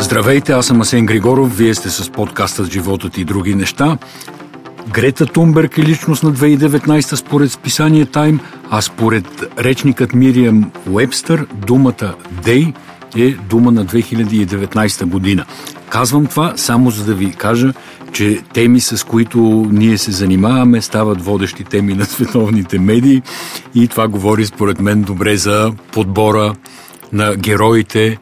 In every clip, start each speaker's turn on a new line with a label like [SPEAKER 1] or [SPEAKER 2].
[SPEAKER 1] Здравейте, аз съм Асен Григоров, вие сте с подкаста животът и други неща. Грета Тунберг е личност на 2019 според списание Тайм, а според речникът Мириам Уебстър думата «дей» е дума на 2019 година. Казвам това само за да ви кажа, че теми, с които ние се занимаваме, стават водещи теми на световните медии и това говори според мен добре за подбора на героите,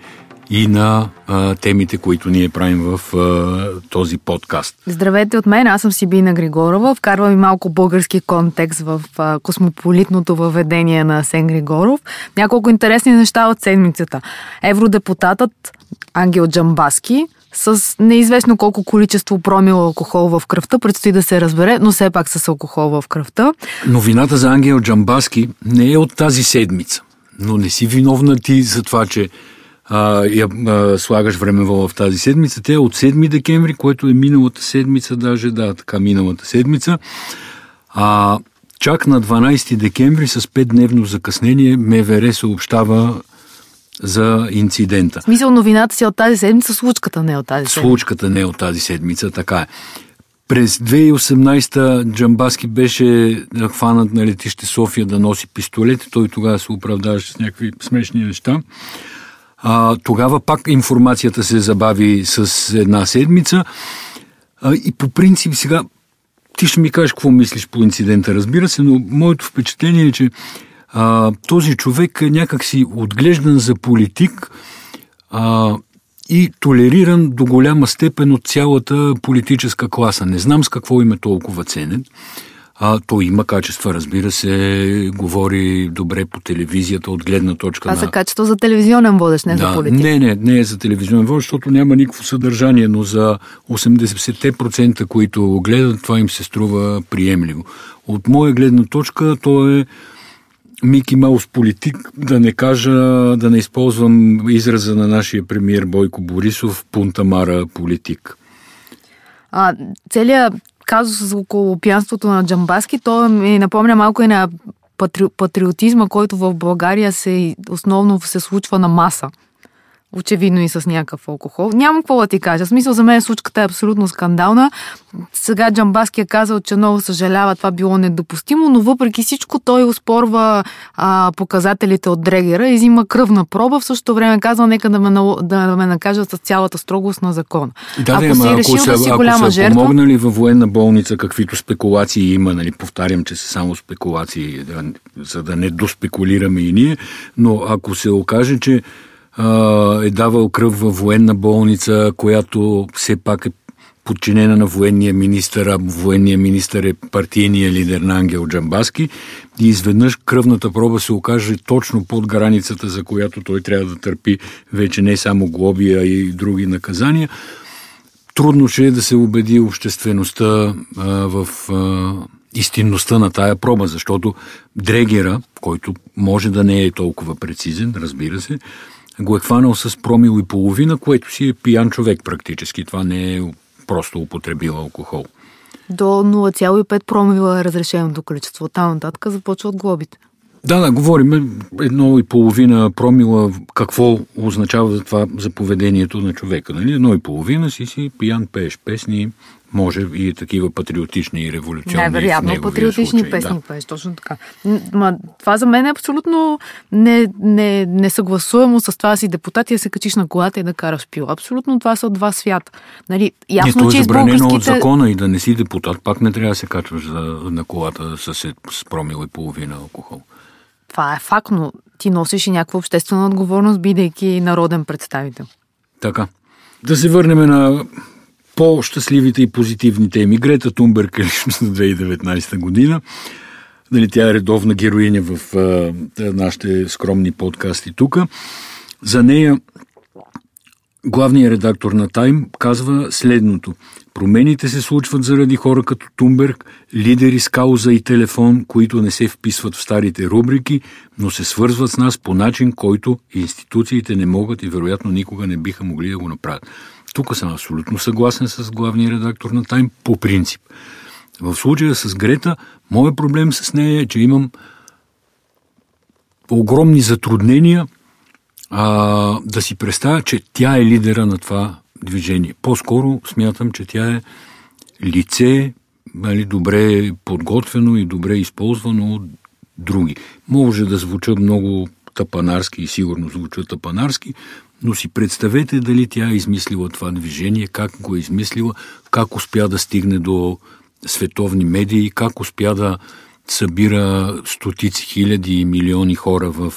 [SPEAKER 1] и на а, темите, които ние правим в а, този подкаст.
[SPEAKER 2] Здравейте от мен, аз съм Сибина Григорова. Вкарвам и малко български контекст в а, космополитното въведение на Сен Григоров. Няколко интересни неща от седмицата. Евродепутатът Ангел Джамбаски с неизвестно колко количество промил алкохол в кръвта. Предстои да се разбере, но все пак с алкохол в кръвта.
[SPEAKER 1] Новината за Ангел Джамбаски не е от тази седмица. Но не си виновна ти за това, че а, я а, слагаш времево в тази седмица. Те е от 7 декември, което е миналата седмица, даже да, така миналата седмица. А чак на 12 декември с 5-дневно закъснение МВР съобщава за инцидента.
[SPEAKER 2] В смисъл новината си е от тази седмица, случката не е от тази седмица.
[SPEAKER 1] Случката не е от тази седмица, така е. През 2018 Джамбаски беше хванат на летище София да носи пистолет. Той тогава се оправдаваше с някакви смешни неща. А, тогава пак информацията се забави с една седмица. А, и по принцип сега ти ще ми кажеш какво мислиш по инцидента, разбира се, но моето впечатление е, че а, този човек е някакси отглеждан за политик а, и толериран до голяма степен от цялата политическа класа. Не знам с какво има толкова ценен. А, той има качества, разбира се, говори добре по телевизията от гледна точка
[SPEAKER 2] Това
[SPEAKER 1] на...
[SPEAKER 2] са качество за телевизионен водещ, не
[SPEAKER 1] да,
[SPEAKER 2] за политик.
[SPEAKER 1] Не, не, не е за телевизионен водещ, защото няма никакво съдържание, но за 80%, които гледат, това им се струва приемливо. От моя гледна точка, то е Мики Маус политик, да не кажа, да не използвам израза на нашия премиер Бойко Борисов, пунтамара политик.
[SPEAKER 2] А, целият казус около пянството на Джамбаски, то ми напомня малко и на патри, патриотизма, който в България се основно се случва на маса очевидно и с някакъв алкохол. Нямам какво да ти кажа. В смисъл за мен случката е абсолютно скандална. Сега Джамбаски е казал, че много съжалява, това било недопустимо, но въпреки всичко той успорва а, показателите от Дрегера и взима кръвна проба. В същото време казва, нека да ме, да ме накажат с цялата строгост на закона.
[SPEAKER 1] Да, ако да, си ако решил са, да си ако голяма са жертва... помогнали във военна болница, каквито спекулации има, нали, повтарям, че са само спекулации, да, за да не доспекулираме и ние, но ако се окаже, че е давал кръв във военна болница, която все пак е подчинена на военния министър, а военния министър е партийния лидер на Ангел Джамбаски и изведнъж кръвната проба се окаже точно под границата, за която той трябва да търпи вече не само глоби, а и други наказания. Трудно ще е да се убеди обществеността а, в а, истинността на тая проба, защото Дрегера, който може да не е толкова прецизен, разбира се, го е хванал с промил и половина, което си е пиян човек практически. Това не е просто употребил алкохол.
[SPEAKER 2] До 0,5 промила е разрешеното количество. Там нататък започват глобите.
[SPEAKER 1] Да, да, говорим едно и половина промила, какво означава за това за поведението на човека. Нали? Едно и половина си си пиян, пееш песни, може и такива патриотични и революционни.
[SPEAKER 2] Невероятно патриотични случай, песни да. пееш, точно така. Ма, това за мен е абсолютно не, не, несъгласуемо с това си депутат и да се качиш на колата и да караш пил. Абсолютно това са два свята. Нали,
[SPEAKER 1] ясно, не, то е забранено българските... от закона и да не си депутат, пак не трябва да се качваш за, на колата с, с промил и половина алкохол.
[SPEAKER 2] Това е факт, но ти носиш и някаква обществена отговорност, бидейки народен представител.
[SPEAKER 1] Така. Да се върнем на по-щастливите и позитивни теми. Грета Тунберг е личност на 2019 година. Нали, тя е редовна героиня в а, нашите скромни подкасти тук. За нея главният редактор на Тайм казва следното. Промените се случват заради хора като Тумберг, лидери с кауза и телефон, които не се вписват в старите рубрики, но се свързват с нас по начин, който институциите не могат и вероятно никога не биха могли да го направят. Тук съм абсолютно съгласен с главния редактор на Тайм по принцип. В случая с Грета, моят проблем с нея е, че имам огромни затруднения а, да си представя, че тя е лидера на това движение. По-скоро смятам, че тя е лице, нали, добре подготвено и добре използвано от други. Може да звучат много тапанарски и сигурно звучат тапанарски, но си представете дали тя е измислила това движение, как го е измислила, как успя да стигне до световни медии, как успя да събира стотици хиляди и милиони хора в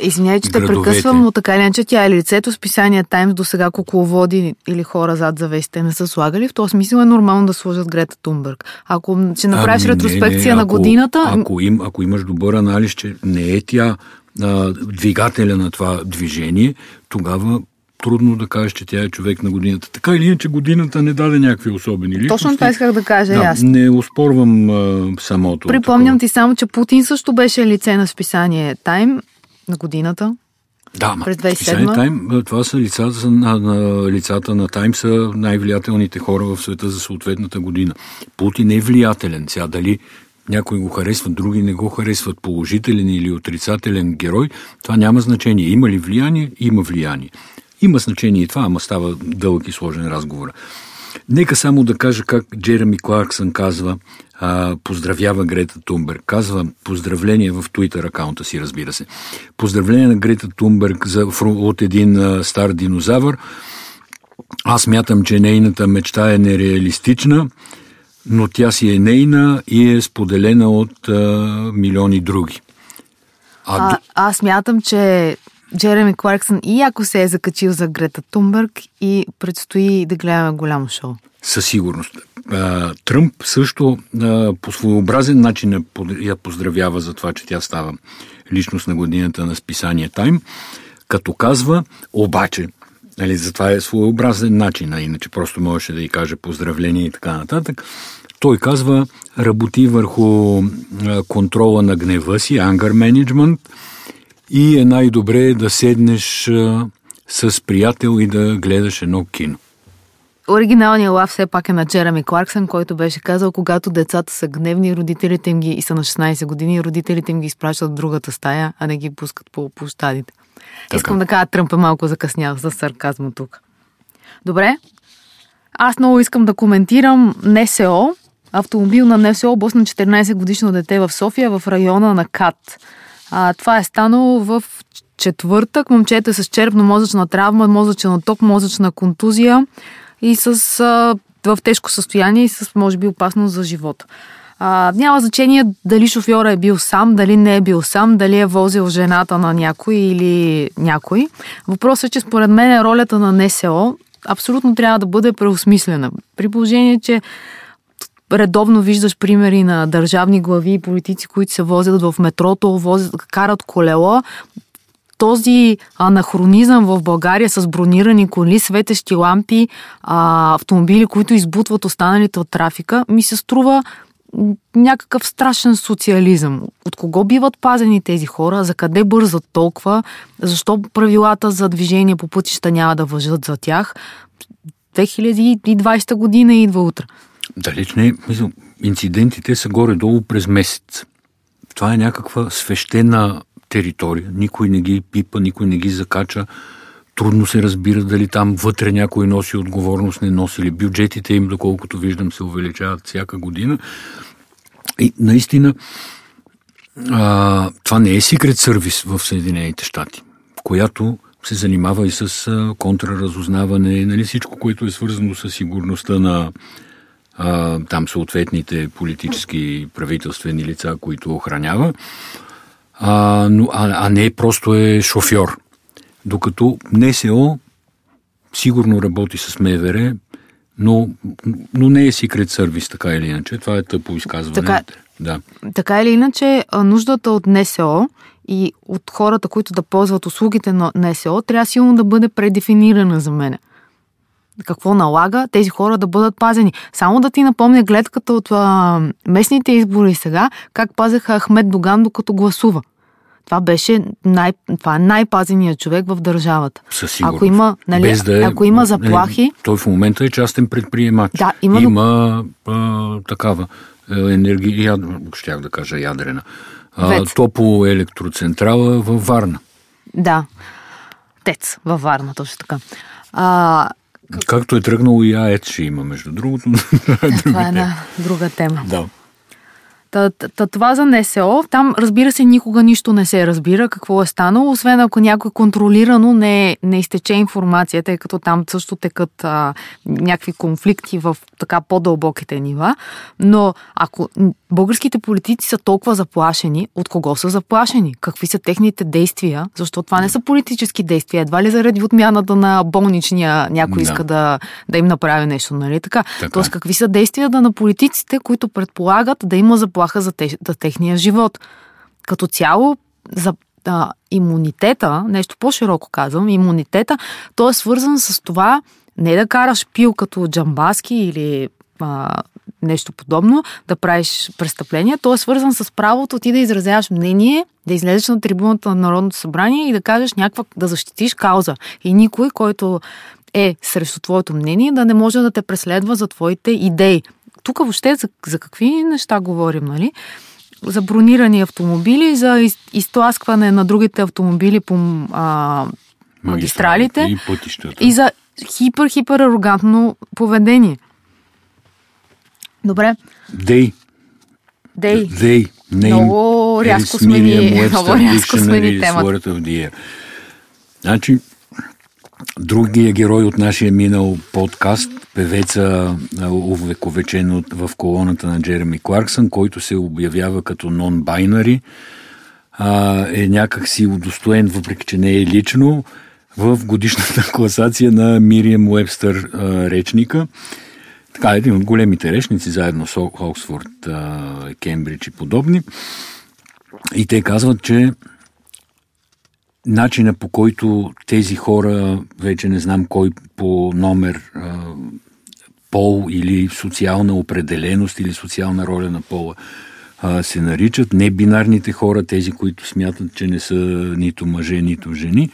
[SPEAKER 2] Извинявай, че те прекъсвам, но така иначе тя е лицето с писания Таймс до сега кукловоди или хора зад завесите не са слагали. В този смисъл е нормално да сложат Грета Тунбърг. Ако ще направиш ами, ретроспекция не, не, на ако, годината...
[SPEAKER 1] Ако, им, ако имаш добър анализ, че не е тя а, двигателя на това движение, тогава трудно да кажеш, че тя е човек на годината. Така или иначе годината не даде някакви особени личности.
[SPEAKER 2] Точно това исках да кажа
[SPEAKER 1] да,
[SPEAKER 2] аз.
[SPEAKER 1] Не успорвам а, самото.
[SPEAKER 2] Припомням такова. ти само, че Путин също беше лице на списание Тайм на годината.
[SPEAKER 1] Да, през 2007. Тайм, това са лицата на, на, лицата на Тайм са най-влиятелните хора в света за съответната година. Путин е влиятелен. Сега дали някои го харесват, други не го харесват, положителен или отрицателен герой, това няма значение. Има ли влияние? Има влияние. Има значение и това, ама става дълъг и сложен разговор. Нека само да кажа как Джереми Кларксън казва, а, поздравява Грета Тунберг. Казва поздравление в Twitter акаунта си, разбира се. Поздравление на Грета Тунберг за, от един а, стар динозавър. Аз мятам, че нейната мечта е нереалистична, но тя си е нейна и е споделена от а, милиони други.
[SPEAKER 2] А, а, аз мятам, че Джереми Кларксън и ако се е закачил за Грета Тунбърг и предстои да гледаме голямо шоу.
[SPEAKER 1] Със сигурност. Тръмп също по своеобразен начин я поздравява за това, че тя става личност на годината на списание Тайм, като казва, обаче, нали, за това е своеобразен начин, а иначе просто можеше да й каже поздравление и така нататък. Той казва, работи върху контрола на гнева си, anger management, и е най-добре да седнеш с приятел и да гледаш едно кино.
[SPEAKER 2] Оригиналният лав все пак е на Джереми Кларксън, който беше казал, когато децата са гневни, родителите им ги и са на 16 години, родителите им ги изпращат в другата стая, а не ги пускат по площадите. Така. Искам да кажа, Тръмп е малко закъснял за сарказма тук. Добре. Аз много искам да коментирам НСО, автомобил на НСО, бос на 14 годишно дете в София, в района на КАТ. А, това е станало в четвъртък. Момчета с черепно-мозъчна травма, мозъчен отток, мозъчна контузия и с, а, в тежко състояние и с, може би, опасност за живота. А, няма значение дали шофьора е бил сам, дали не е бил сам, дали е возил жената на някой или някой. Въпросът е, че според мен ролята на НСО абсолютно трябва да бъде преосмислена. При положение, че редовно виждаш примери на държавни глави и политици, които се возят в метрото, возят, карат колела. Този анахронизъм в България с бронирани коли, светещи лампи, автомобили, които избутват останалите от трафика, ми се струва някакъв страшен социализъм. От кого биват пазени тези хора? За къде бързат толкова? Защо правилата за движение по пътища няма да въжат за тях? 2020 година идва утре.
[SPEAKER 1] Далеч не, инцидентите са горе-долу през месец. Това е някаква свещена територия. Никой не ги пипа, никой не ги закача. Трудно се разбира дали там вътре някой носи отговорност, не носи ли. Бюджетите им, доколкото виждам, се увеличават всяка година. И наистина, а, това не е секрет сервис в Съединените щати, която се занимава и с контраразузнаване, нали, всичко, което е свързано с сигурността на, а, там съответните политически правителствени лица, които охранява, а, но, а, а не просто е шофьор. Докато НСО сигурно работи с МВР, но, но не е секрет сервис, така или иначе. Това е тъпо изказване.
[SPEAKER 2] Така, да. така или иначе, нуждата от НСО и от хората, които да ползват услугите на НСО, трябва силно да бъде предефинирана за мене какво налага тези хора да бъдат пазени. Само да ти напомня гледката от а, местните избори сега, как пазеха Ахмед Доган докато гласува. Това беше най, това е най-пазеният човек в държавата.
[SPEAKER 1] Със сигурност.
[SPEAKER 2] Ако има, нали, Без да е, ако има заплахи...
[SPEAKER 1] Не, той в момента е частен предприемач.
[SPEAKER 2] Да,
[SPEAKER 1] има... Има а, такава енергия, щях да кажа ядрена, а, топлоелектроцентрала във Варна.
[SPEAKER 2] Да. Тец във Варна, точно така. А,
[SPEAKER 1] Както е тръгнало и АЕЦ ще има, между другото.
[SPEAKER 2] това е една друга тема.
[SPEAKER 1] Да.
[SPEAKER 2] Та, та, това за НСО, там разбира се никога нищо не се разбира какво е станало, освен ако някой контролирано не, не изтече информация, тъй като там също текат а, някакви конфликти в така по-дълбоките нива. Но ако българските политици са толкова заплашени, от кого са заплашени? Какви са техните действия? Защото това не са политически действия. Едва ли заради отмяната на болничния някой да. иска да, да им направи нещо, нали така? така? Тоест, какви са действията на политиците, които предполагат да има заплаха за, те, за техния живот? Като цяло, за а, имунитета, нещо по-широко казвам, имунитета, то е свързан с това не да караш пил като джамбаски или а, нещо подобно, да правиш престъпление. То е свързан с правото ти да изразяваш мнение, да излезеш на трибуната на Народното събрание и да кажеш някаква, да защитиш кауза. И никой, който е срещу твоето мнение, да не може да те преследва за твоите идеи. Тук въобще за, за какви неща говорим, нали? За бронирани автомобили, за из, изтласкване на другите автомобили по а, магистралите
[SPEAKER 1] и пътищата.
[SPEAKER 2] И за хипер-хипер арогантно поведение. Добре.
[SPEAKER 1] Дей.
[SPEAKER 2] Дей.
[SPEAKER 1] Дей.
[SPEAKER 2] Много рязко смени, много рязко смени темата.
[SPEAKER 1] Значи, другия герой от нашия минал подкаст, певеца увековечен в колоната на Джереми Кларксън, който се обявява като нон-байнари, е някак си удостоен, въпреки че не е лично, в годишната класация на Мирием Уебстър речника. Така, един от големите речници, заедно с Оксфорд, Кембридж и подобни. И те казват, че начина по който тези хора, вече не знам кой по номер, пол или социална определеност или социална роля на пола се наричат, не бинарните хора, тези, които смятат, че не са нито мъже, нито жени,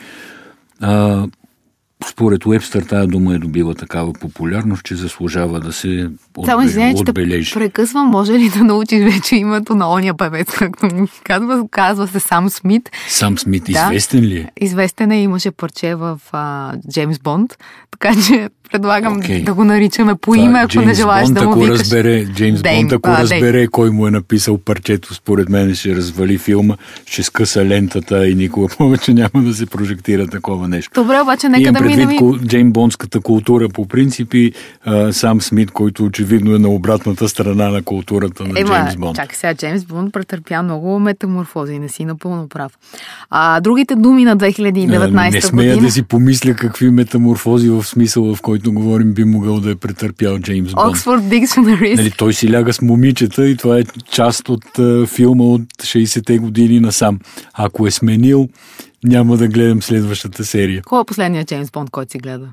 [SPEAKER 1] според Уебстър тази дума е добила такава популярност, че заслужава да се
[SPEAKER 2] Само извиня, че прекъсвам, може ли да научиш вече името на ония певец, както ми казва, казва се Сам Смит.
[SPEAKER 1] Сам Смит, да, известен ли е?
[SPEAKER 2] Известен е, имаше парче в а, Джеймс Бонд, така че предлагам okay. да го наричаме по име, ако Джеймс не желаеш Бонд, да му
[SPEAKER 1] ако
[SPEAKER 2] викаш.
[SPEAKER 1] Разбере, Джеймс Дейм, Бонд, ако а, разбере Дейм. кой му е написал парчето, според мен ще развали филма, ще скъса лентата и никога повече няма да се прожектира такова нещо.
[SPEAKER 2] Добре, обаче нека да
[SPEAKER 1] минем... предвид Джейм Бондската култура по принципи, а, сам Смит, който очевидно е на обратната страна на културата на Ема, Джеймс Бонд.
[SPEAKER 2] Чакай сега, Джеймс Бонд претърпя много метаморфози, не си напълно прав. А, другите думи на 2019
[SPEAKER 1] а, не смея
[SPEAKER 2] година...
[SPEAKER 1] да си помисля какви метаморфози в смисъл, в който говорим, би могъл да е претърпял Джеймс Бонд.
[SPEAKER 2] Оксфорд Dictionary.
[SPEAKER 1] Нали, той си ляга с момичета и това е част от а, филма от 60-те години насам. Ако е сменил, няма да гледам следващата серия.
[SPEAKER 2] Кой е последният Джеймс Бонд, който си гледа?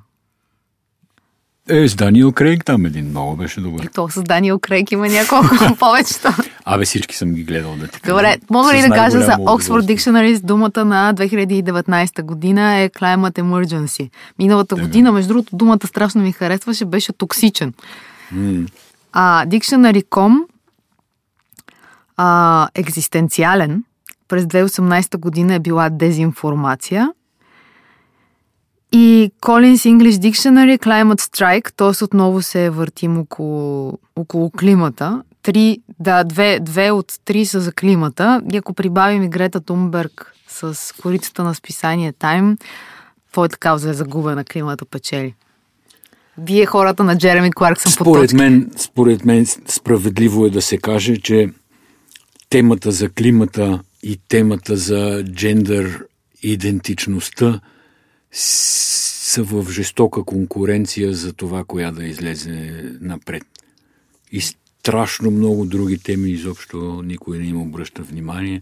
[SPEAKER 1] Е, с Даниел Крейг там един много беше добър.
[SPEAKER 2] Е, то с Даниел Крейг има няколко повечето.
[SPEAKER 1] Абе, всички съм ги гледал да ти
[SPEAKER 2] кажа. Добре, мога ли да кажа за Oxford Dictionary с думата на 2019 година е Climate Emergency. Миналата да, година, между другото, думата страшно ми харесваше, беше токсичен.
[SPEAKER 1] Mm.
[SPEAKER 2] А, Dictionary.com а, екзистенциален през 2018 година е била дезинформация и Collins English Dictionary Climate Strike, т.е. отново се въртим около, около климата. Три, да, две, две от три са за климата. И ако прибавим и Грета Тумберг с корицата на списание Time, твоята кауза е загубена, климата печели. Вие хората на Джереми Кларксън
[SPEAKER 1] по според мен, според мен справедливо е да се каже, че темата за климата и темата за джендър идентичността са в жестока конкуренция за това, коя да излезе напред. И страшно много други теми изобщо никой не им обръща внимание.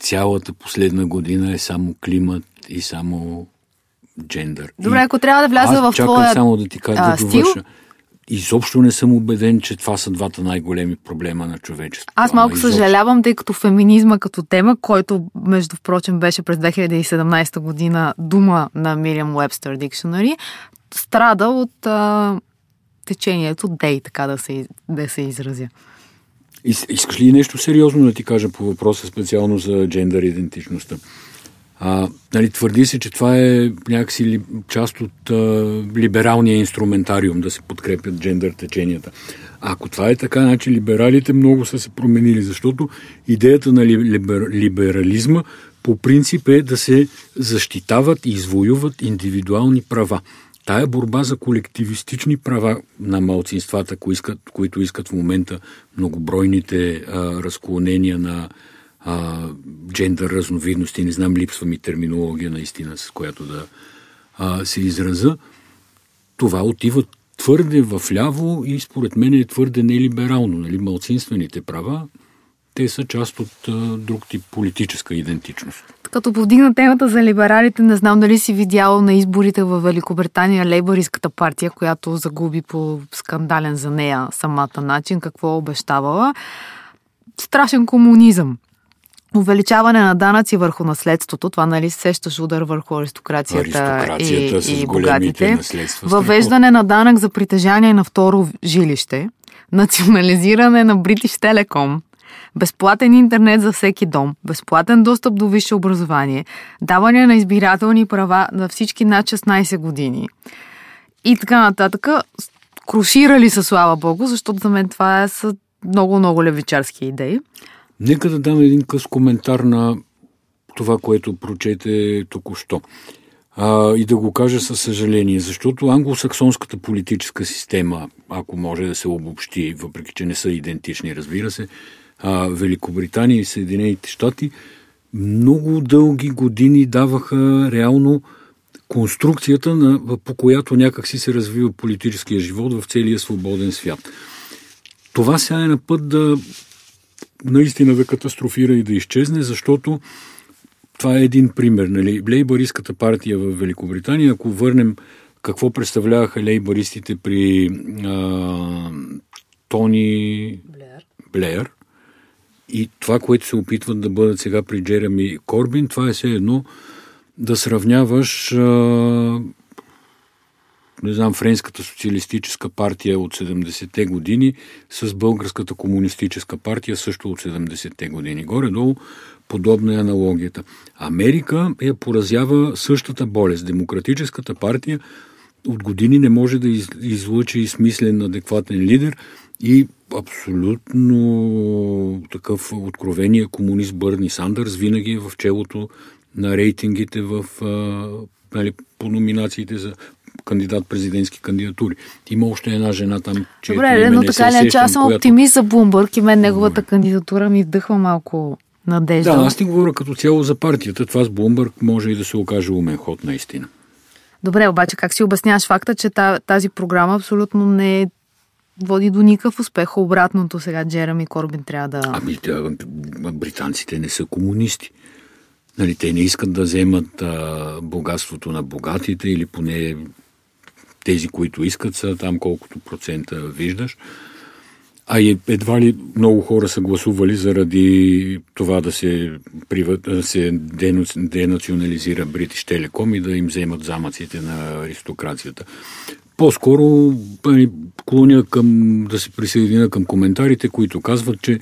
[SPEAKER 1] Цялата последна година е само климат и само джендър.
[SPEAKER 2] Добре, ако трябва да вляза в твоя
[SPEAKER 1] само да ти кажа да довърша. Изобщо не съм убеден, че това са двата най-големи проблема на човечеството.
[SPEAKER 2] Аз малко изобщо... съжалявам, тъй като феминизма като тема, който, между впрочем, беше през 2017 година дума на Мириам Уебстър Dictionary, страда от а, течението Дей, така да се, да се изразя.
[SPEAKER 1] Искаш ли нещо сериозно да ти кажа по въпроса специално за джендър идентичността? А, нали, твърди се, че това е някакси ли, част от а, либералния инструментариум да се подкрепят джендър теченията. Ако това е така, значи либералите много са се променили, защото идеята на либер, либерализма по принцип е да се защитават и извоюват индивидуални права. Тая борба за колективистични права на малцинствата, кои искат, които искат в момента многобройните а, разклонения на а, джендър разновидности, не знам, липсва ми терминология наистина, с която да а, се израза, това отива твърде вляво и според мен е твърде нелиберално. Нали? Малцинствените права, те са част от а, друг тип политическа идентичност.
[SPEAKER 2] Като повдигна темата за либералите, не знам дали си видял на изборите в Великобритания лейбористската партия, която загуби по скандален за нея самата начин, какво обещавала. Страшен комунизъм увеличаване на данъци върху наследството, това нали сещаш удар върху аристокрацията, аристокрацията и, и богатите, въвеждане на данък за притежание на второ жилище, национализиране на British Telecom, безплатен интернет за всеки дом, безплатен достъп до висше образование, даване на избирателни права на всички над 16 години. И така нататък. Круширали са, слава Богу, защото за мен това са много-много левичарски идеи.
[SPEAKER 1] Нека да дам един къс коментар на това, което прочете току-що. А, и да го кажа със съжаление, защото англосаксонската политическа система, ако може да се обобщи, въпреки че не са идентични, разбира се, а, Великобритания и Съединените щати, много дълги години даваха реално конструкцията, на, по която някак си се развива политическия живот в целия свободен свят. Това сега е на път да наистина да катастрофира и да изчезне, защото това е един пример. Нали? Лейбористската партия в Великобритания, ако върнем какво представляваха лейбористите при а, Тони Блеер. Блеер и това, което се опитват да бъдат сега при Джереми Корбин, това е все едно да сравняваш а, не знам, Френската социалистическа партия от 70-те години с Българската комунистическа партия също от 70-те години. Горе-долу подобна е аналогията. Америка я поразява същата болест. Демократическата партия от години не може да излъчи смислен, адекватен лидер и абсолютно такъв откровения комунист Бърни Сандърс винаги е в челото на рейтингите в, нали, по номинациите за кандидат президентски кандидатури. Има още една жена там, че.
[SPEAKER 2] Добре, но така ли, че аз съм която... оптимист за Блумбърг и мен неговата Добре. кандидатура ми вдъхва малко надежда.
[SPEAKER 1] Да, аз ти говоря като цяло за партията. Това с Блумбърг може и да се окаже умен ход, наистина.
[SPEAKER 2] Добре, обаче как си обясняваш факта, че тази програма абсолютно не води до никакъв успех. Обратното сега Джереми Корбин трябва да...
[SPEAKER 1] Ами, британците не са комунисти. Нали, те не искат да вземат а, богатството на богатите или поне тези, които искат са там колкото процента виждаш. А едва ли много хора са гласували заради това да се, да се денационализира British Telecom и да им вземат замъците на аристокрацията. По-скоро нали, клоня към, да се присъединя към коментарите, които казват, че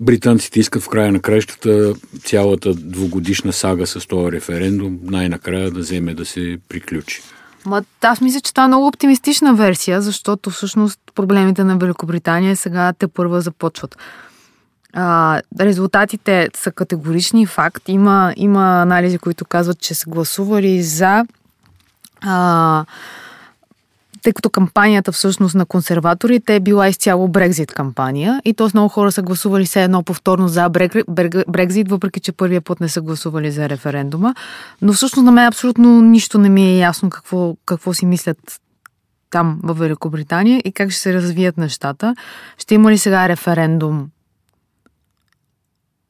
[SPEAKER 1] британците искат в края на краищата цялата двугодишна сага с този референдум най-накрая да вземе да се приключи.
[SPEAKER 2] Ма, аз мисля, че това е много оптимистична версия, защото всъщност проблемите на Великобритания сега те първа започват. А, резултатите са категорични факт. Има, има анализи, които казват, че са гласували за а, тъй като кампанията всъщност на консерваторите е била изцяло Брекзит кампания и т.е. много хора са гласували все едно повторно за Брекзит, въпреки че първия път не са гласували за референдума. Но всъщност на мен абсолютно нищо не ми е ясно какво, какво си мислят там в Великобритания и как ще се развият нещата. Ще има ли сега референдум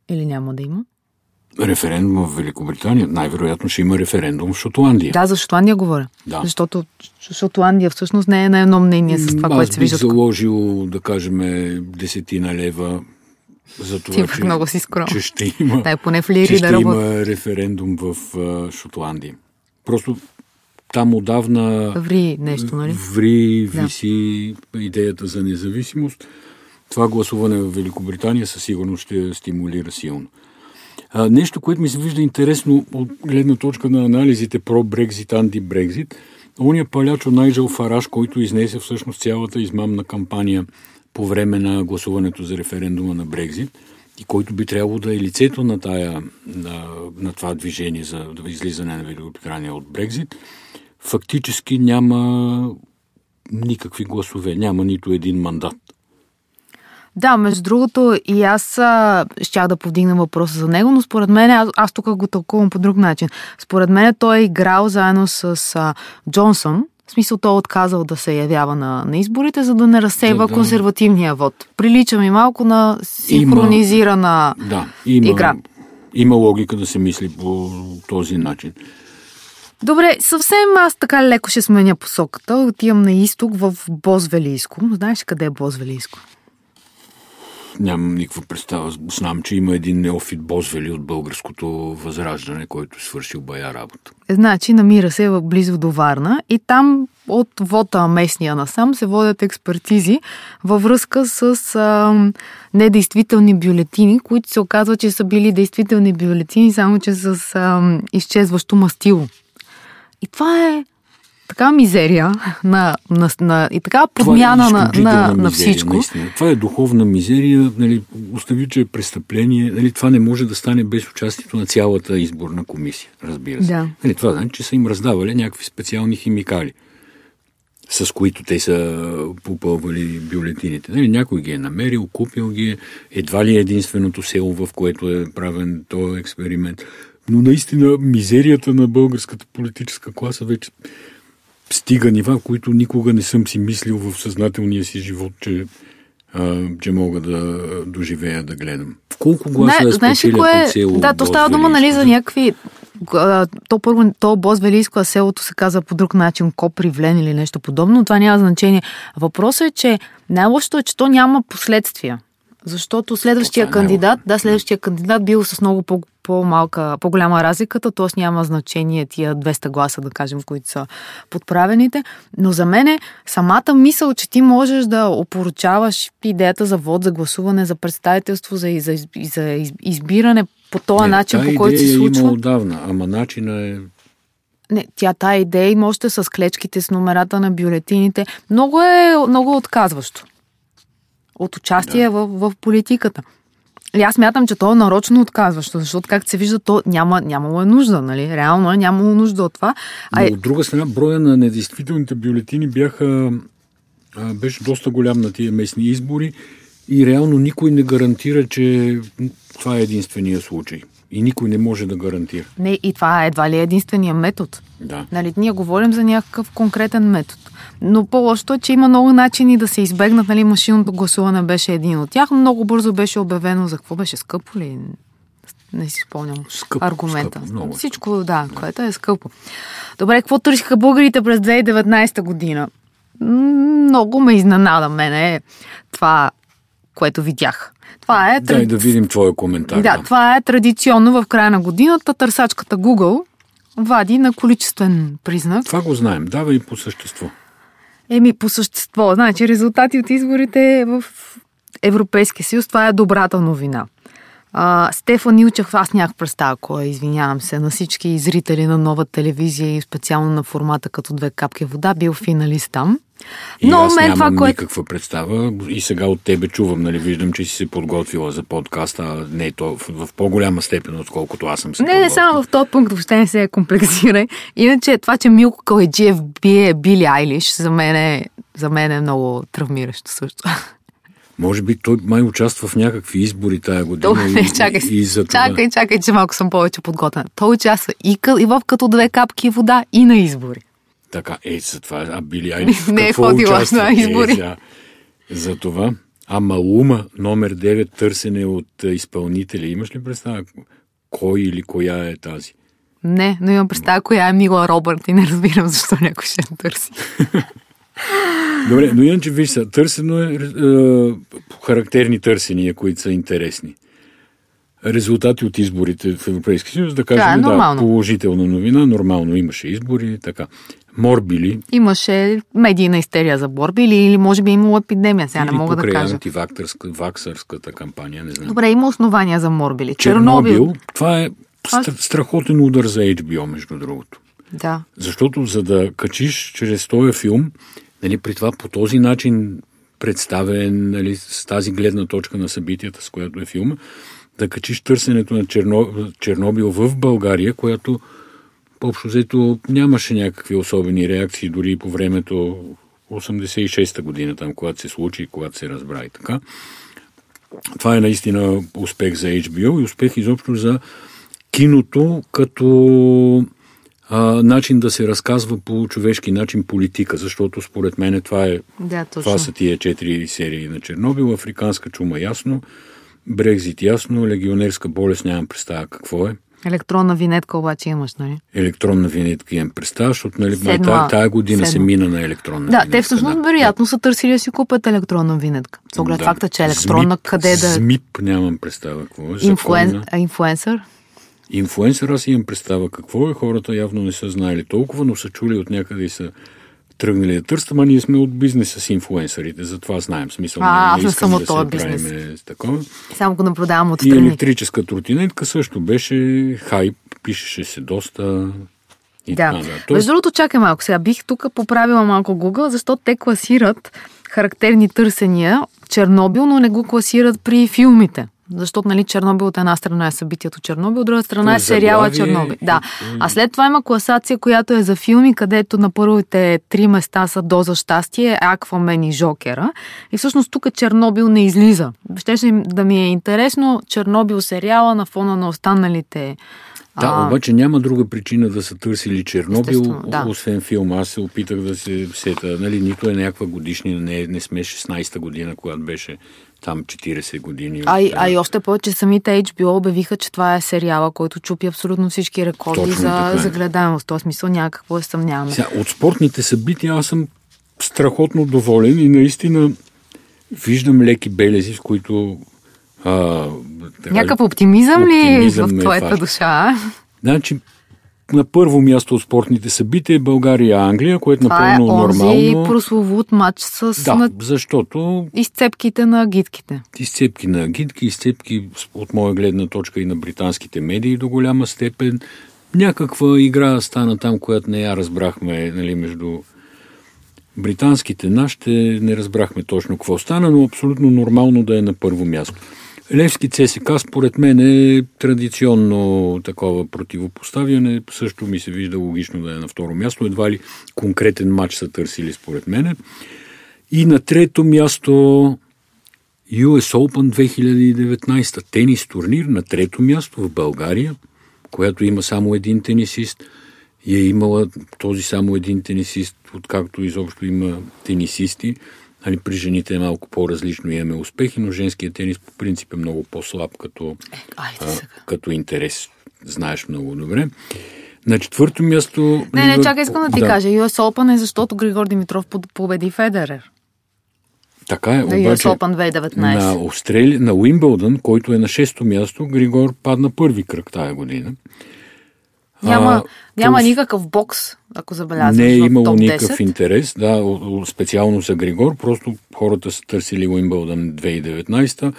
[SPEAKER 2] или няма да има?
[SPEAKER 1] Референдум в Великобритания. Най-вероятно ще има референдум в Шотландия.
[SPEAKER 2] Да, за Шотландия говоря. Да. Защото Шотландия всъщност не е на едно мнение с това, което се вижда.
[SPEAKER 1] Аз бих заложил, да кажем, десетина лева за това,
[SPEAKER 2] че, много си
[SPEAKER 1] че ще има,
[SPEAKER 2] Дай, поне в
[SPEAKER 1] че ще да има референдум в uh, Шотландия. Просто там отдавна
[SPEAKER 2] ври нещо, нали?
[SPEAKER 1] Ври, виси да. идеята за независимост. това гласуване в Великобритания със сигурност ще стимулира силно. А, нещо, което ми се вижда интересно от гледна точка на анализите про Брекзит, анти-Брекзит, ония палячо Найджел Фараш, който изнесе всъщност цялата измамна кампания по време на гласуването за референдума на Брекзит и който би трябвало да е лицето на, тая, на, на това движение за излизане на Великобритания от Брекзит, фактически няма никакви гласове, няма нито един мандат.
[SPEAKER 2] Да, между другото и аз а, щях да повдигна въпроса за него, но според мен, аз, аз тук го тълкувам по друг начин. Според мен той е играл заедно с а, Джонсън, в смисъл той е отказал да се явява на, на изборите, за да не разсейва да, да. консервативния вод. Прилича ми малко на синхронизирана има, да, има, игра.
[SPEAKER 1] Има логика да се мисли по този начин.
[SPEAKER 2] Добре, съвсем аз така леко ще сменя посоката. Отивам на изток в Бозвелийско. Знаеш къде е Бозвелийско?
[SPEAKER 1] Нямам никаква представа. Знам, че има един неофит Бозвели от българското възраждане, който е свършил бая работа.
[SPEAKER 2] Значи, намира се близо до Варна и там от вота местния насам се водят експертизи във връзка с а, недействителни бюлетини, които се оказва, че са били действителни бюлетини, само че с а, изчезващо мастило. И това е така мизерия на, на, на, и така подмяна е на, на, на всичко.
[SPEAKER 1] Наистина. Това е духовна мизерия. Нали, остави, че е престъпление. Нали, това не може да стане без участието на цялата изборна комисия, разбира се. Да. Нали, това значи, че са им раздавали някакви специални химикали с които те са попълвали бюлетините. Нали, някой ги е намерил, купил ги е, едва ли е единственото село, в което е правен този експеримент. Но наистина мизерията на българската политическа класа вече стига нива, които никога не съм си мислил в съзнателния си живот, че, а, че мога да доживея да гледам. В колко гласа не, е спечелят кое... от село
[SPEAKER 2] Да, то става дума нали, за някакви то първо, то Боз Велийско, а селото се казва по друг начин, Копривлен или нещо подобно, това няма значение. Въпросът е, че най-лошото е, че то няма последствия. Защото следващия е кандидат, да, следващия кандидат бил с много по- по-малка, по-голяма разликата, т.е. няма значение тия 200 гласа, да кажем, които са подправените. Но за мен е самата мисъл, че ти можеш да опоручаваш идеята за вод, за гласуване, за представителство, за, за, за избиране по този Не, начин, по който се случва.
[SPEAKER 1] Има отдавна, ама начина е
[SPEAKER 2] не, тя тая идея има още с клечките, с номерата на бюлетините. Много е, много отказващо от участие да. в, в политиката. И аз мятам, че то е нарочно отказващо, защото както се вижда, то няма, нямало е нужда, нали? Реално е нямало нужда от това.
[SPEAKER 1] А... Но от друга страна, броя на недействителните бюлетини бяха, беше доста голям на тия местни избори и реално никой не гарантира, че това е единствения случай. И никой не може да гарантира.
[SPEAKER 2] Не, и това едва ли е единствения метод.
[SPEAKER 1] Да.
[SPEAKER 2] Нали, ние говорим за някакъв конкретен метод. Но по-лошото е, че има много начини да се избегнат. Нали, машинното гласуване беше един от тях. Много бързо беше обявено за какво беше скъпо ли? Не си спомням
[SPEAKER 1] скъпо,
[SPEAKER 2] аргумента.
[SPEAKER 1] Скъпо, много
[SPEAKER 2] Всичко, скъпо. да, което е скъпо. Добре, какво търсиха българите през 2019 година? Много ме изненада мене това, което видях. Това е...
[SPEAKER 1] Дай да видим твоя коментар.
[SPEAKER 2] Да, това е традиционно в края на годината. Търсачката Google вади на количествен признак.
[SPEAKER 1] Това го знаем. Дава и по същество.
[SPEAKER 2] Еми, по същество. Значи, резултати от изборите в Европейския съюз, това е добрата новина. А, Стефан Илчев, аз нямах представа кой е, извинявам се, на всички зрители на нова телевизия и специално на формата като две капки вода, бил финалист там.
[SPEAKER 1] Но и аз мен това, което... никаква представа и сега от тебе чувам, нали, виждам, че си се подготвила за подкаста, не е то в, в по-голяма степен, отколкото аз съм се
[SPEAKER 2] Не, не само в този пункт, въобще не се комплексирай. Иначе това, че Милко Каледжиев бие Били Айлиш, за мен е, за мен е много травмиращо също.
[SPEAKER 1] Може би той май участва в някакви избори тая година.
[SPEAKER 2] То, не, чакай, и, и за това... чакай, чакай, че малко съм повече подготвена. Той участва и, и в като две капки вода и на избори.
[SPEAKER 1] Така, е, за това, а Били Айлиш
[SPEAKER 2] Не е ходила на избори. Е,
[SPEAKER 1] за, за това. А Малума, номер 9, търсене от изпълнители. Имаш ли представа кой или коя е тази?
[SPEAKER 2] Не, но имам представа коя е Мила Робърт и не разбирам защо някой ще търси.
[SPEAKER 1] Добре, но иначе виж са, търсено е, е характерни търсения, които са интересни. резултати от изборите в Европейския съюз, да кажем, да, е да, положителна новина, нормално имаше избори, така. Морбили.
[SPEAKER 2] Имаше медийна истерия за Морбили или може би имало епидемия, сега или не мога да кажа.
[SPEAKER 1] антиваксърската кампания, не знам.
[SPEAKER 2] Добре, има основания за Морбили.
[SPEAKER 1] Чернобил, Чернобил това е страхотен удар за HBO, между другото.
[SPEAKER 2] Да.
[SPEAKER 1] Защото за да качиш чрез този филм, нали, при това по този начин представен нали, с тази гледна точка на събитията, с която е филма, да качиш търсенето на Черно, Чернобил в България, която общо взето нямаше някакви особени реакции дори по времето 86-та година, там, когато се случи и когато се разбра и така. Това е наистина успех за HBO и успех изобщо за киното като а, начин да се разказва по човешки начин политика, защото според мен това, е,
[SPEAKER 2] да,
[SPEAKER 1] това са тия четири серии на Чернобил, Африканска чума ясно, Брекзит ясно, легионерска болест нямам представа какво е.
[SPEAKER 2] Електронна винетка обаче имаш, нали?
[SPEAKER 1] Електронна винетка имам представа, защото нали, Седма, тая, тая година седма. се мина на електронна
[SPEAKER 2] да, винетка. Те всъщност да, вероятно да. са търсили да си купят електронна винетка. С оглед да. факта, че е електронна
[SPEAKER 1] ЗМИП,
[SPEAKER 2] къде да...
[SPEAKER 1] ЗМИП нямам представа какво е.
[SPEAKER 2] Инфлуен... Инфлуенсър?
[SPEAKER 1] Инфлуенсър аз имам представа какво е. Хората явно не са знаели толкова, но са чули от някъде и са тръгнали да търсят, ама ние сме от бизнеса с инфлуенсърите, затова знаем смисъл.
[SPEAKER 2] А, аз не съм от този бизнес. Такова. Само го наблюдавам от.
[SPEAKER 1] И електрическа тротинетка също беше хайп, пишеше се доста.
[SPEAKER 2] И да. да. Тоест... Между другото, чакай малко. Сега бих тук поправила малко Google, защото те класират характерни търсения Чернобил, но не го класират при филмите. Защото, нали, Чернобил от една страна е събитието Чернобил, от друга страна е сериала Чернобил. Да. А след това има класация, която е за филми, където на първите три места са Доза щастие, Аквамен и Жокера. И всъщност тук Чернобил не излиза. Щеше да ми е интересно Чернобил сериала на фона на останалите
[SPEAKER 1] да, обаче няма друга причина да са търсили Чернобил, да. освен филма. Аз се опитах да се сета. Нали, нито е някаква годишнина, не, не сме 16-та година, когато беше там 40 години.
[SPEAKER 2] А, а и още повече самите HBO обявиха, че това е сериала, който чупи абсолютно всички рекорди Точно за, е. за гледаемост. В този смисъл някакво да съмняваме.
[SPEAKER 1] Сега, от спортните събития аз съм страхотно доволен и наистина виждам леки белези, в които
[SPEAKER 2] а, Някакъв оптимизъм, оптимизъм ли в твоята душа?
[SPEAKER 1] Значи, на първо място от спортните събития е България-Англия, което
[SPEAKER 2] Това
[SPEAKER 1] напълно
[SPEAKER 2] е
[SPEAKER 1] нормално.
[SPEAKER 2] прословут матч с
[SPEAKER 1] да, на... защото...
[SPEAKER 2] Изцепките на гидките.
[SPEAKER 1] Изцепки на гидки, изцепки от моя гледна точка и на британските медии до голяма степен. Някаква игра стана там, която не я разбрахме нали, между британските. Нашите не разбрахме точно какво стана, но абсолютно нормално да е на първо място. Левски ЦСК според мен е традиционно такова противопоставяне. Също ми се вижда логично да е на второ място. Едва ли конкретен матч са търсили според мен. И на трето място US Open 2019 тенис турнир на трето място в България, която има само един тенисист и е имала този само един тенисист, откакто изобщо има тенисисти. Нали, при жените е малко по-различно, имаме успехи, но женският тенис по принцип е много по-слаб като,
[SPEAKER 2] е, а,
[SPEAKER 1] като интерес. Знаеш много добре. На четвърто място...
[SPEAKER 2] Не, не, чакай, искам да ти да. кажа. US Open е защото Григор Димитров победи Федерер.
[SPEAKER 1] Така е,
[SPEAKER 2] на
[SPEAKER 1] обаче
[SPEAKER 2] Open 2019.
[SPEAKER 1] на, Австрали... на Уимбълдън, който е на шесто място, Григор падна първи кръг тая година.
[SPEAKER 2] Няма, а, няма никакъв бокс, ако забелязваш.
[SPEAKER 1] Не е имало никакъв интерес, да, специално за Григор. Просто хората са търсили Уимбълдън 2019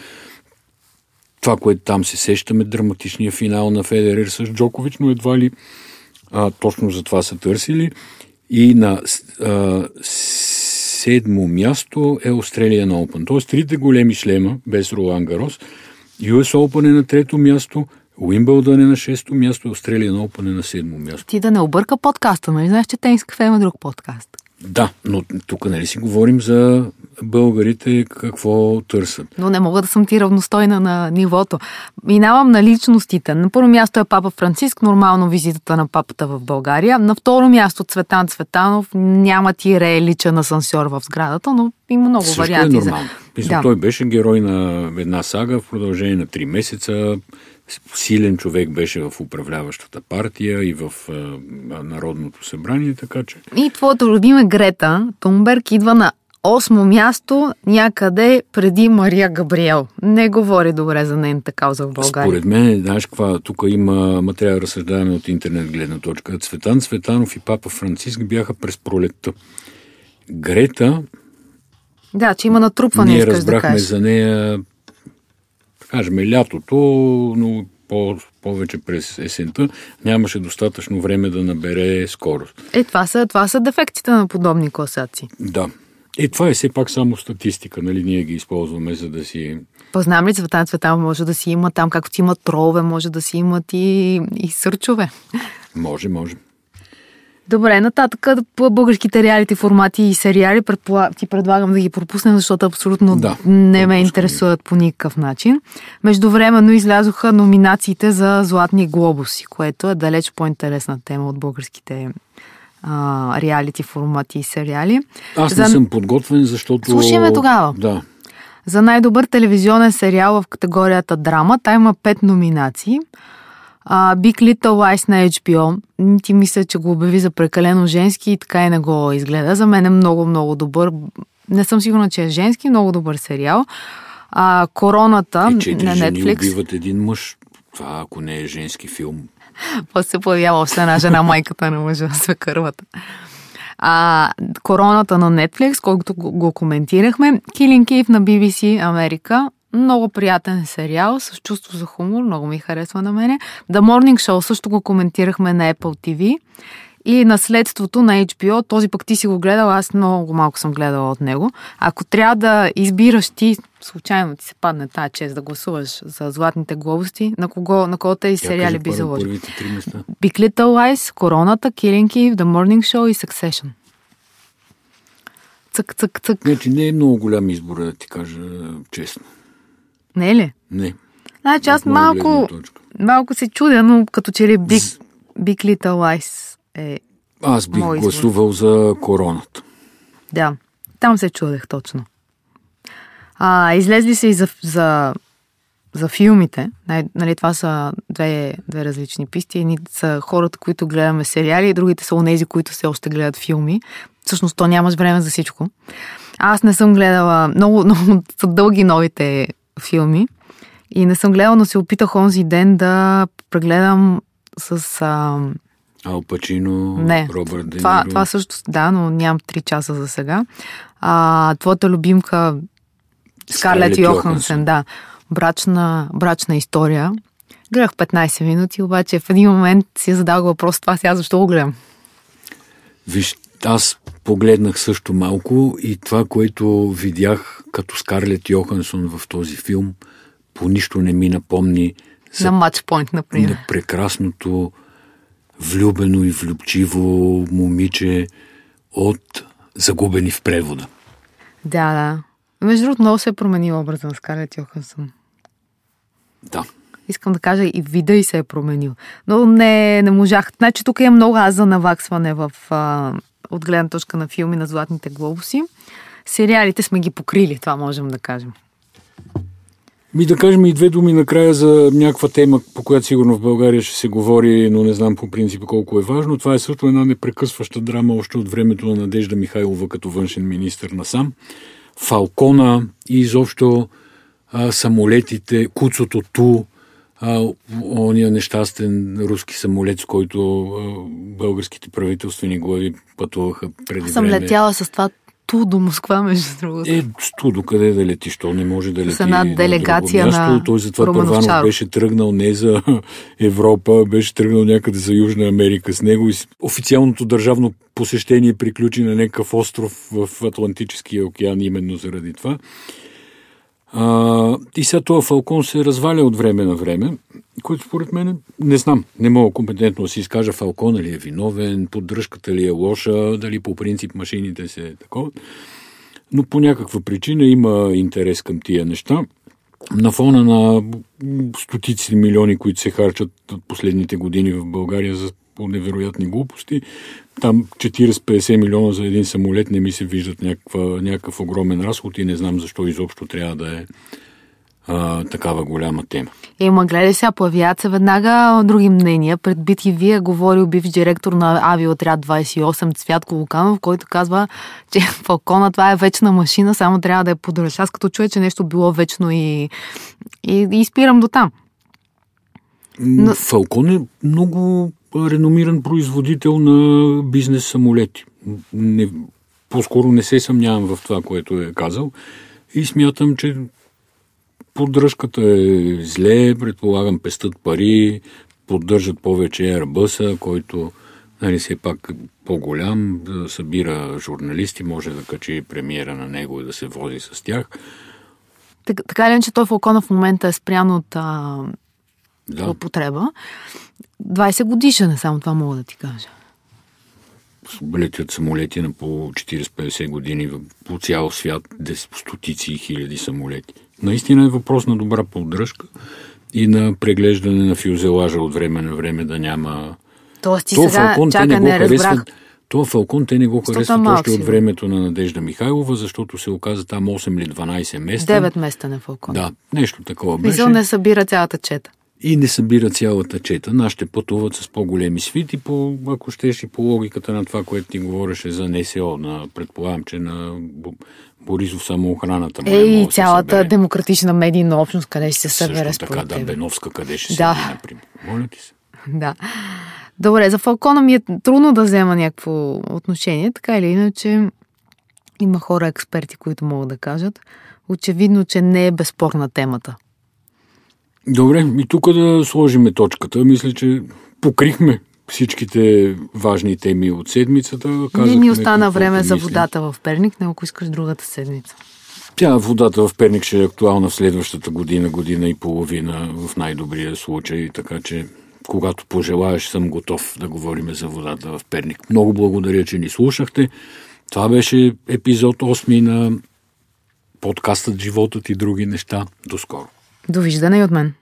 [SPEAKER 1] това, което там се сещаме, драматичния финал на Федерер с Джокович, но едва ли а, точно за това са търсили. И на а, седмо място е Australian Open. Тоест трите големи шлема, без Ролан Гарос. US Open е на трето място – Уимбълдън е на шесто място, Австралия на Опън е на седмо място.
[SPEAKER 2] Ти да не обърка подкаста, нали знаеш, че Тенис кафе има друг подкаст?
[SPEAKER 1] Да, но тук нали си говорим за българите какво търсят.
[SPEAKER 2] Но не мога да съм ти равностойна на нивото. Минавам на личностите. На първо място е папа Франциск, нормално визитата на папата в България. На второ място Цветан Цветанов. Няма ти личен асансьор в сградата, но има много
[SPEAKER 1] Също
[SPEAKER 2] е варианти.
[SPEAKER 1] Е нормално. За... да. Той беше герой на една сага в продължение на три месеца силен човек беше в управляващата партия и в а, Народното събрание, така че...
[SPEAKER 2] И твоята любима Грета Тунберг идва на осмо място някъде преди Мария Габриел. Не говори добре за нейната кауза в България.
[SPEAKER 1] Според мен, знаеш каква, тук има, ма трябва да разсъждаваме от интернет гледна точка. Цветан Цветанов и папа Франциск бяха през пролетта. Грета...
[SPEAKER 2] Да, че има натрупване,
[SPEAKER 1] Ние разбрахме да за нея, кажем, лятото, но по, повече през есента, нямаше достатъчно време да набере скорост.
[SPEAKER 2] Е, това са, това са дефектите на подобни класации.
[SPEAKER 1] Да. Е, това е все пак само статистика, нали? Ние ги използваме, за да си...
[SPEAKER 2] Познам ли цвета цвета може да си има там, както си имат тролове, може да си имат и, и сърчове.
[SPEAKER 1] Може, може.
[SPEAKER 2] Добре, нататък българските реалити формати и сериали предполаг... ти предлагам да ги пропуснем, защото абсолютно да, не ме интересуват по никакъв начин. Междувременно излязоха номинациите за Златни глобуси, което е далеч по-интересна тема от българските а, реалити формати и сериали.
[SPEAKER 1] Аз не за... съм подготвен, защото...
[SPEAKER 2] Слушай тогава.
[SPEAKER 1] Да.
[SPEAKER 2] За най-добър телевизионен сериал в категорията драма, та има пет номинации. А, Big Little Lies на HBO. Ти мисля, че го обяви за прекалено женски и така и не го изгледа. За мен е много, много добър. Не съм сигурна, че е женски, много добър сериал. А, Короната
[SPEAKER 1] е,
[SPEAKER 2] на Netflix.
[SPEAKER 1] убиват един мъж. Това, ако не е женски филм.
[SPEAKER 2] После се появява още една жена, майката на мъжа, свекървата. А, короната на Netflix, който го, го коментирахме. Killing Eve на BBC Америка. Много приятен сериал с чувство за хумор, много ми харесва на мене. The Morning Show също го коментирахме на Apple TV. И наследството на HBO, този пък ти си го гледал, аз много малко съм гледала от него. Ако трябва да избираш ти, случайно ти се падне тази чест да гласуваш за златните глобости, на кого, на кого тези сериали би заложил? Big Little Lies, Короната, Eve, The Morning Show и Succession. Цък, цък, цък.
[SPEAKER 1] Не, че не е много голям избор, да ти кажа честно.
[SPEAKER 2] Не е ли?
[SPEAKER 1] Не.
[SPEAKER 2] Значи аз малко, малко се чудя, но като че ли Big, Big Little Lies е
[SPEAKER 1] Аз бих гласувал за короната.
[SPEAKER 2] Да, там се чудех точно. А, излезли се и за, за, за филмите. Нали, това са две, две различни писти. Едни са хората, които гледаме сериали, и другите са онези, които все още гледат филми. Всъщност, то нямаш време за всичко. Аз не съм гледала много, много са дълги новите филми. И не съм гледала, но се опитах онзи ден да прегледам с... А,
[SPEAKER 1] Ал Пачино,
[SPEAKER 2] не,
[SPEAKER 1] Робърт Де
[SPEAKER 2] това, това също, да, но нямам 3 часа за сега. А, твоята любимка Скарлет Йохансен, да. Брачна, брачна история. Гледах 15 минути, обаче в един момент си задал въпрос, това сега защо го гледам?
[SPEAKER 1] Виж, аз погледнах също малко и това, което видях като Скарлет Йохансон в този филм, по нищо не ми напомни
[SPEAKER 2] за на матчпойнт, например. На
[SPEAKER 1] прекрасното влюбено и влюбчиво момиче от Загубени в превода.
[SPEAKER 2] Да, да. Между другото, много се е променил образа на Скарлет Йохансън.
[SPEAKER 1] Да.
[SPEAKER 2] Искам да кажа и вида и се е променил. Но не, не можах. Значи тук има много аз за наваксване в, а, от гледна точка на филми на Златните глобуси. Сериалите сме ги покрили, това можем да кажем.
[SPEAKER 1] Ми да кажем и две думи накрая за някаква тема, по която сигурно в България ще се говори, но не знам по принцип колко е важно. Това е също една непрекъсваща драма още от времето на Надежда Михайлова като външен министр на сам. Фалкона и изобщо а, самолетите, куцото Ту, а, ония нещастен руски самолет, с който а, българските правителствени глави пътуваха преди
[SPEAKER 2] Съм
[SPEAKER 1] време.
[SPEAKER 2] летяла с това Ту до Москва, между другото.
[SPEAKER 1] Е, ту до къде да летиш? То не може да лети
[SPEAKER 2] с една делегация на, място.
[SPEAKER 1] на Той затова Първанов беше тръгнал не за Европа, беше тръгнал някъде за Южна Америка с него и официалното държавно посещение приключи на някакъв остров в Атлантическия океан именно заради това. А, и сега този Фалкон се разваля от време на време, което според мен не знам, не мога компетентно да си изкажа Фалкон ли е виновен, поддръжката ли е лоша, дали по принцип машините се е такова. Но по някаква причина има интерес към тия неща. На фона на стотици милиони, които се харчат от последните години в България за по невероятни глупости. Там 40-50 милиона за един самолет не ми се виждат някаква, някакъв огромен разход и не знам защо изобщо трябва да е а, такава голяма тема.
[SPEAKER 2] Ема, гледай сега, появяват се веднага други мнения. Пред бити вие говорил бивш директор на авиотряд 28 Цвятко Луканов, който казва, че Фалкона това е вечна машина, само трябва да я поддържа. Аз като чуя, че нещо било вечно и, и, и спирам до там.
[SPEAKER 1] Но... Фалкон е много реномиран производител на бизнес самолети. Не, по-скоро не се съмнявам в това, което е казал и смятам, че поддръжката е зле, предполагам пестат пари, поддържат повече Airbus, който нали, все пак по-голям, да събира журналисти, може да качи премиера на него и да се вози с тях.
[SPEAKER 2] Така, така ли, че той Фалкона в момента е спрян от а, да. употреба. 20 годишен е само това мога да ти кажа.
[SPEAKER 1] Летят самолети на по 40-50 години по цял свят, стотици и хиляди самолети. Наистина е въпрос на добра поддръжка и на преглеждане на фюзелажа от време на време да няма...
[SPEAKER 2] Тоест ти Това сега, фалкон, чака, не, не разбрах.
[SPEAKER 1] Това Фалкон те не го харесват още от времето на Надежда Михайлова, защото се оказа там 8 или 12 месеца.
[SPEAKER 2] 9 месеца на Фалкон.
[SPEAKER 1] Да, нещо такова беше.
[SPEAKER 2] Мисъл не събира цялата чета
[SPEAKER 1] и не събира цялата чета. Нашите пътуват с по-големи свити, по, ако щеш и по логиката на това, което ти говореше за НСО. На, предполагам, че на Борисов само охраната
[SPEAKER 2] му. Е, и цялата събере. демократична медийна общност, къде ще се събере
[SPEAKER 1] Също така, да, Беновска, къде ще да. седи, например. Моля ти се.
[SPEAKER 2] Да. Добре, за Фалкона ми е трудно да взема някакво отношение, така или иначе има хора експерти, които могат да кажат. Очевидно, че не е безспорна темата.
[SPEAKER 1] Добре, и тук да сложиме точката. Мисля, че покрихме всичките важни теми от седмицата.
[SPEAKER 2] Не ни остана време за водата в Перник, не ако искаш другата седмица.
[SPEAKER 1] Тя водата в Перник ще е актуална в следващата година, година и половина в най-добрия случай, така че когато пожелаеш съм готов да говорим за водата в Перник. Много благодаря, че ни слушахте. Това беше епизод 8 на подкастът Животът и други неща. До скоро.
[SPEAKER 2] Довиждане и от мен.